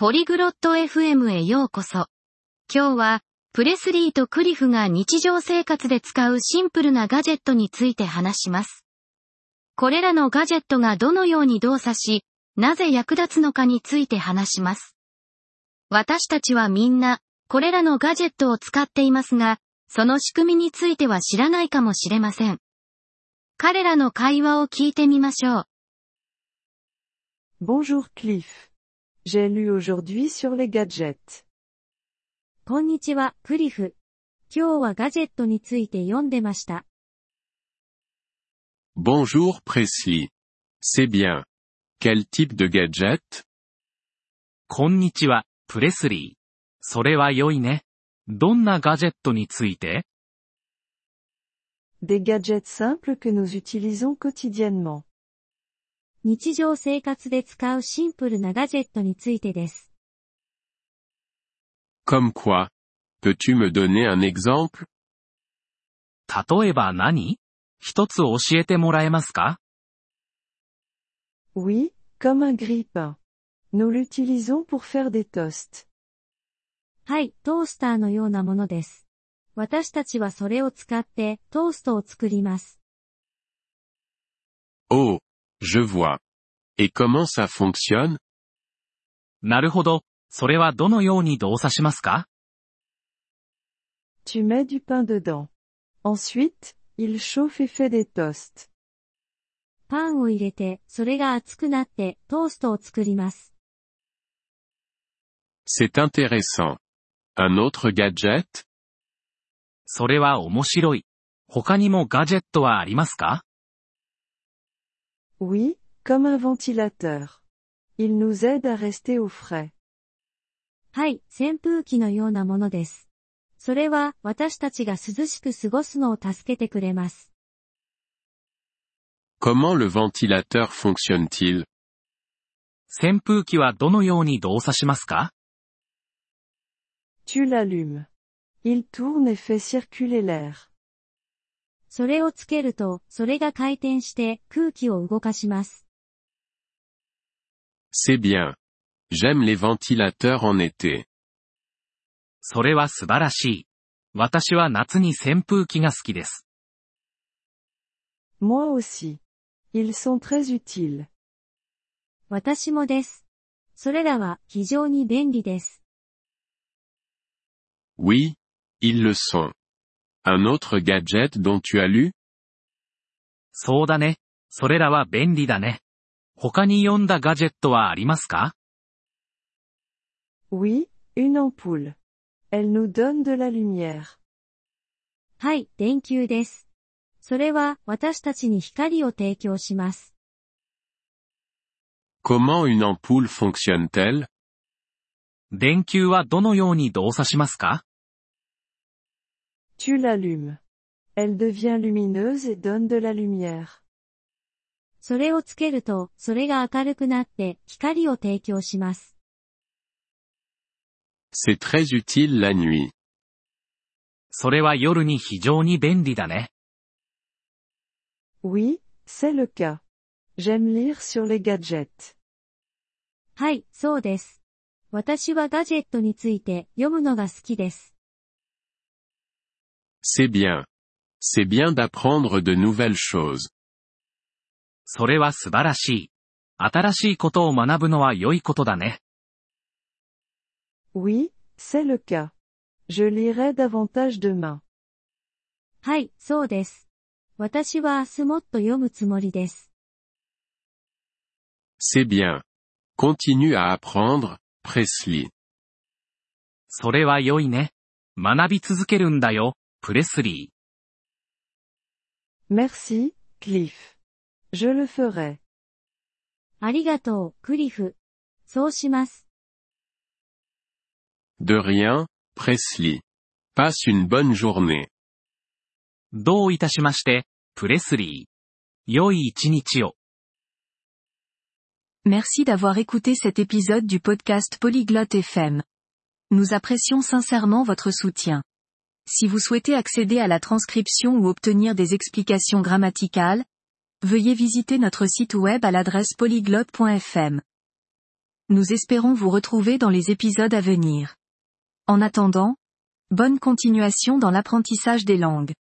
ポリグロット FM へようこそ。今日は、プレスリーとクリフが日常生活で使うシンプルなガジェットについて話します。これらのガジェットがどのように動作し、なぜ役立つのかについて話します。私たちはみんな、これらのガジェットを使っていますが、その仕組みについては知らないかもしれません。彼らの会話を聞いてみましょう。Bonjour Cliff. J'ai lu aujourd'hui sur les gadgets. こんにちは、クリフ。今日はガジェットについて読んでました。Bonjour Presley. C'est bien. Quel type de gadget? こんにちは、プレスリー。それは良いね。どんなガジェットについて Des gadgets simples que nous utilisons quotidiennement. 日常生活で使うシンプルなガジェットについてです。Comme quoi? Peux-tu me donner un exemple? 例えば何一つ教えてもらえますか Oui, comme un grille-pain. Nous l'utilisons pour faire des toasts. はい、トースターのようなものです。私たちはそれを使ってトーストを作ります。Oh, Je vois. Et comment ça fonctionne? なるほど。それはどのように動作しますか Tu mets du pain dedans. Ensuite, il chauffe et fait des toasts. パンを入れて、それが熱くなってトーストを作ります。C'est intéressant. Un autre gadget? それは面白い。他にもガジェットはありますか Oui, comme un ventilateur. Il nous aide à rester au frais. はい、扇風機のようなものです。それは私たちが涼しく過ごすのを助けてくれます。Comment le ventilateur fonctionne-t-il? 扇風機はどのように動作しますか Tu l'allumes. Il tourne et fait circuler l'air. それをつけると、それが回転して空気を動かします。C'est bien. J'aime les ventilateurs en été. それは素晴らしい。私は夏に扇風機が好きです。Moi aussi. Ils sont très utiles. 私もです。それらは非常に便利です。Oui, ils le sont. Un autre gadget dont tu as lu? そうだね。それらは便利だね。他に読んだガジェットはありますか Oui, une ampoule. Elle nous donne de la lumière. はい、電球です。それは私たちに光を提供します。Comment une ampoule fonctionne-t-elle? 電球はどのように動作しますか Tu l'allumes. Elle devient lumineuse et donne de la lumière. それをつけると、それが明るくなって光を提供します。C'est très utile la nuit. それは夜に非常に便利だね。Oui, c'est le cas. J'aime lire sur les gadgets. はい、そうです。私はガジェットについて読むのが好きです。C'est bien. C'est bien d'apprendre de nouvelles choses. それは素晴らしい。新しいことを学ぶのは良いことだね。Oui, c'est le cas. Je lirai davantage demain. はい、そうです。私は明日もっと読むつもりです。C'est bien. Continue à apprendre, Presley. それは良いね。学び続けるんだよ。プレスリー。Merci, Cliff. Je le ferai. ありがとう、クリフ。そうします。De rien, Presley. Passe une bonne journée. どういたしまして、プレスリー。良い一日を。Merci d'avoir écouté cet épisode du podcast Polyglotte FM. Nous apprécions sincèrement votre soutien. Si vous souhaitez accéder à la transcription ou obtenir des explications grammaticales, veuillez visiter notre site web à l'adresse polyglotte.fm. Nous espérons vous retrouver dans les épisodes à venir. En attendant, bonne continuation dans l'apprentissage des langues.